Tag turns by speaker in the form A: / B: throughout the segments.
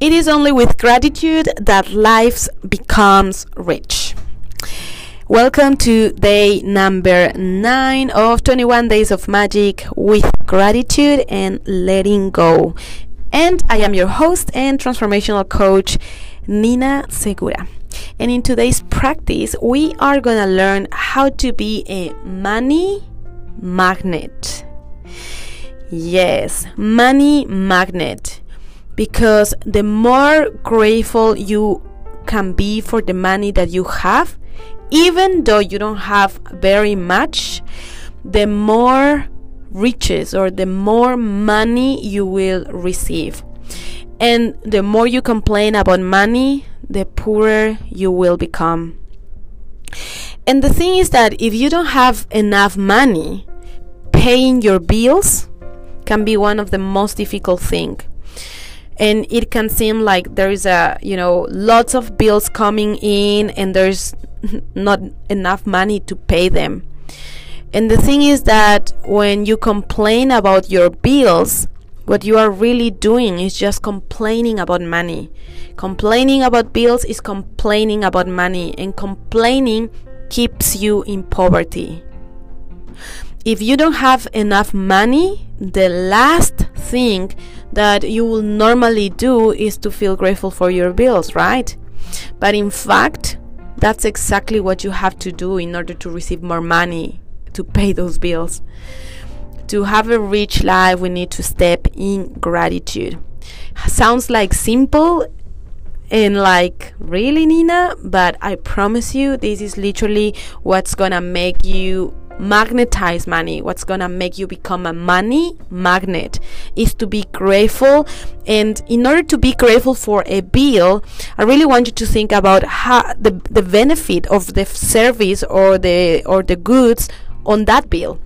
A: It is only with gratitude that life becomes rich. Welcome to day number 9 of 21 Days of Magic with gratitude and letting go. And I am your host and transformational coach, Nina Segura. And in today's practice, we are going to learn how to be a money magnet. Yes, money magnet because the more grateful you can be for the money that you have, even though you don't have very much, the more riches or the more money you will receive. And the more you complain about money, the poorer you will become. And the thing is that if you don't have enough money, paying your bills can be one of the most difficult things and it can seem like there is a you know lots of bills coming in and there's not enough money to pay them. And the thing is that when you complain about your bills what you are really doing is just complaining about money. Complaining about bills is complaining about money and complaining keeps you in poverty. If you don't have enough money the last thing that you will normally do is to feel grateful for your bills, right? But in fact, that's exactly what you have to do in order to receive more money to pay those bills. To have a rich life, we need to step in gratitude. Sounds like simple and like really Nina, but I promise you this is literally what's going to make you magnetize money. What's gonna make you become a money magnet is to be grateful. And in order to be grateful for a bill i really want you to think about how the, the benefit of the service or the or the goods on that bill.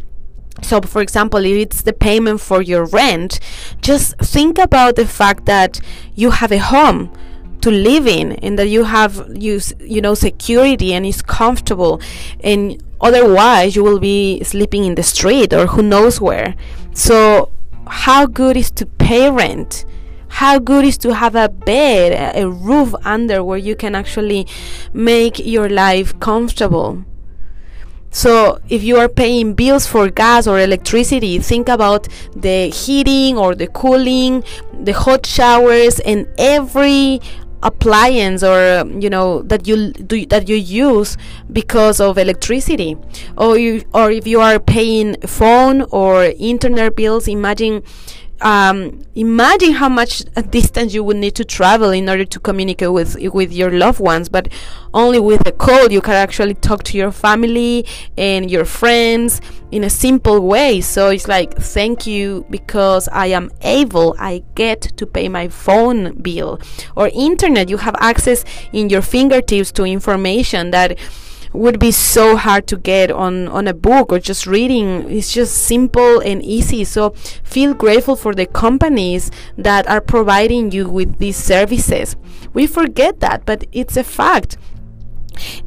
A: So for example if it's the payment for your rent just think about the fact that you have a home to live in and that you have you you know security and is comfortable. And otherwise you will be sleeping in the street or who knows where. So how good is to pay rent how good is to have a bed a roof under where you can actually make your life comfortable? So if you are paying bills for gas or electricity, think about the heating or the cooling, the hot showers and every appliance or you know that you do that you use because of electricity. Or you or if you are paying phone or internet bills imagine um, imagine how much distance you would need to travel in order to communicate with with your loved ones but only with a call. You can actually talk to your family and your friends in a simple way. So it's like thank you because i am able i get to pay my phone bill. Or internet you have access in your fingertips to information that would be so hard to get on on a book or just reading. It's just simple and easy. So feel grateful for the companies that are providing you with these services. We forget that but it's a fact.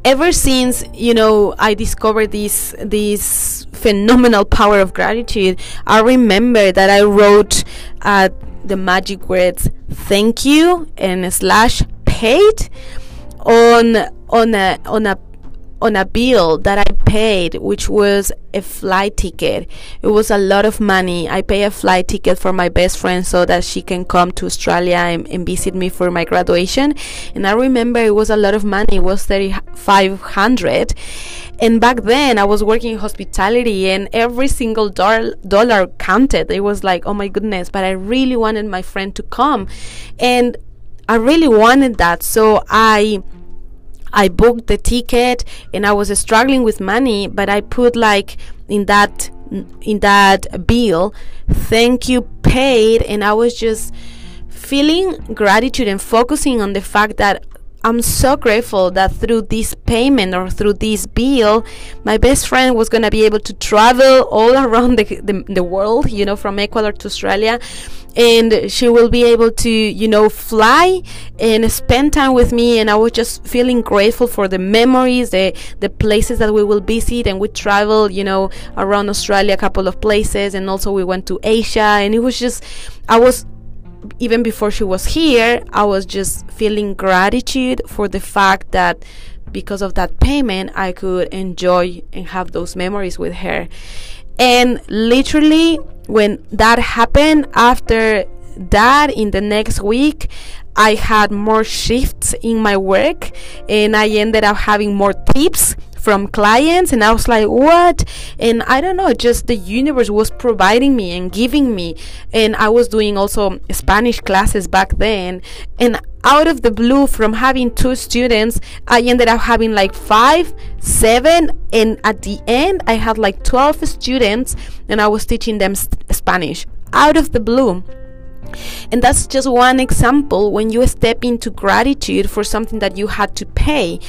A: Ever since you know i discovered this this phenomenal power of gratitude i remember that i wrote uh, the magic words thank you and slash paid on on a on a on a bill that I paid, which was a flight ticket. It was a lot of money. I pay a flight ticket for my best friend so that she can come to Australia and, and visit me for my graduation. And I remember it was a lot of money. It was thirty five hundred. And back then I was working in hospitality and every single dollar dollar counted. It was like, oh my goodness, but I really wanted my friend to come. And I really wanted that. So I I booked the ticket and I was struggling with money, but I put like in that in that bill, thank you paid, and I was just feeling gratitude and focusing on the fact that I'm so grateful that through this payment or through this bill, my best friend was going to be able to travel all around the, the, the, world, you know, from Ecuador to Australia. And she will be able to, you know, fly and spend time with me. And I was just feeling grateful for the memories, the, the places that we will visit. And we traveled, you know, around Australia, a couple of places. And also we went to Asia. And it was just, I was even before she was here, I was just feeling gratitude for the fact that because of that payment, I could enjoy and have those memories with her. And literally, when that happened, after that, in the next week, I had more shifts in my work and I ended up having more tips from clients and I was like what? And I don't know just the universe was providing me and giving me and I was doing also Spanish classes back then and out of the blue from having two students I ended up having like 5 7 and at the end I had like 12 students and I was teaching them Spanish. Out of the blue. And that's just one example when you step into gratitude for something that you had to pay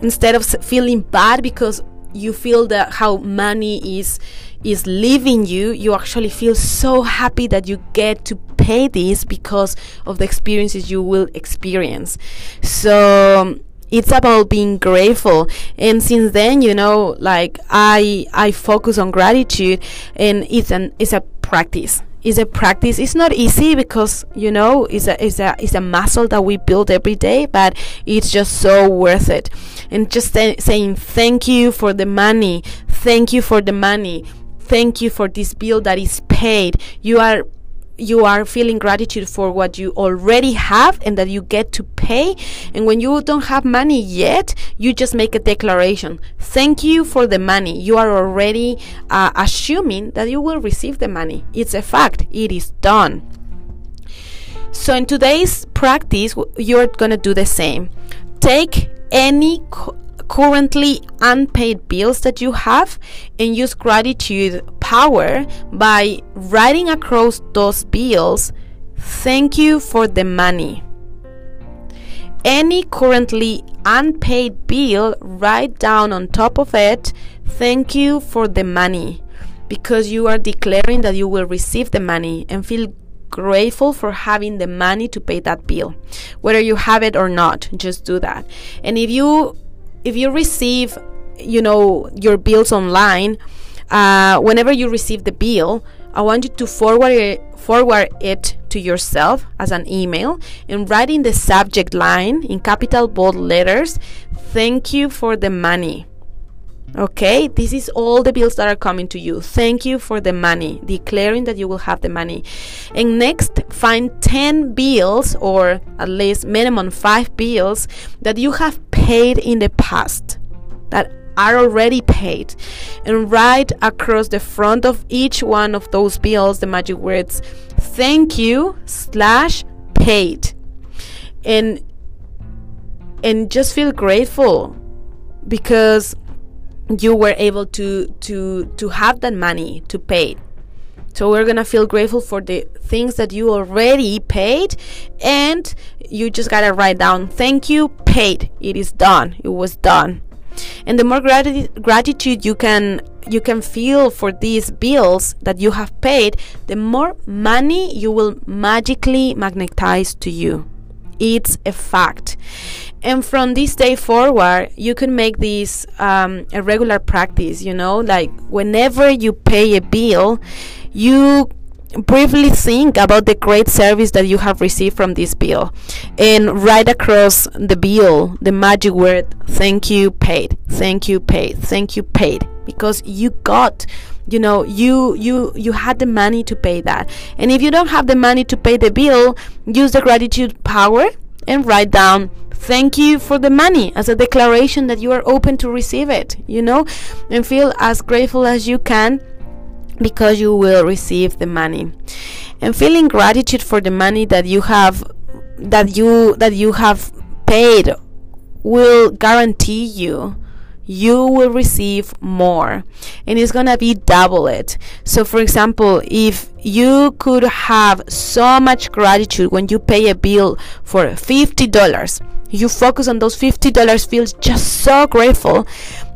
A: instead of feeling bad because you feel that how money is is leaving you you actually feel so happy that you get to pay this because of the experiences you will experience so it's about being grateful and since then you know like i i focus on gratitude and it's an it's a practice it's a practice. It's not easy because you know it's a it's a it's a muscle that we build every day, but it's just so worth it. And just saying thank you for the money, thank you for the money, thank you for this bill that is paid. You are you are feeling gratitude for what you already have and that you get to pay. And when you don't have money yet, you just make a declaration. Thank you for the money. You are already uh, assuming that you will receive the money. It's a fact. It is done. So in today's practice, you're going to do the same. Take any currently unpaid bills that you have and use gratitude power by writing across those bills thank you for the money. Any currently unpaid bill write down on top of it thank you for the money because you are declaring that you will receive the money and feel grateful for having the money to pay that bill whether you have it or not. Just do that. And if you if you receive, you know, your bills online, uh, whenever you receive the bill, I want you to forward it, forward it to yourself as an email and write in the subject line in capital bold letters, thank you for the money. Okay, this is all the bills that are coming to you. Thank you for the money, declaring that you will have the money. And next, find 10 bills or at least minimum 5 bills that you have paid in the past that are already paid. And write across the front of each one of those bills the magic words thank you slash paid. And and just feel grateful because you were able to to to have that money to pay. So we're gonna feel grateful for the things that you already paid and you just gotta write down thank you paid. It is done. It was done and the more grati- gratitude you can you can feel for these bills that you have paid the more money you will magically magnetize to you. It's a fact. And from this day forward you can make this um, a regular practice you know? Like whenever you pay a bill you briefly think about the great service that you have received from this bill. And write across the bill the magic word thank you paid. Thank you paid. Thank you paid. Because you got you know you you you had the money to pay that. And if you don't have the money to pay the bill use the gratitude power and write down thank you for the money as a declaration that you are open to receive it, you know, and feel as grateful as you can because you will receive the money. And feeling gratitude for the money that you have that you that you have paid will guarantee you you will receive more. And it's gonna be double it. So for example if you could have so much gratitude when you pay a bill for $50 you focus on those $50 feels just so grateful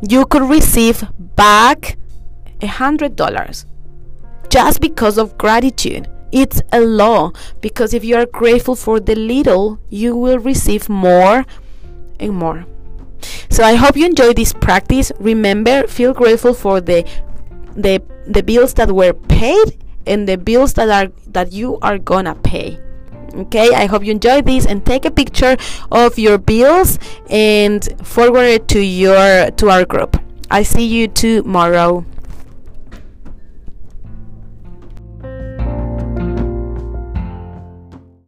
A: you could receive back a hundred dollars just because of gratitude it's a law because if you are grateful for the little you will receive more and more so I hope you enjoy this practice. Remember, feel grateful for the the the bills that were paid and the bills that are that you are gonna pay. Okay, I hope you enjoyed this and take a picture of your bills and forward it to your to our group. I see you tomorrow.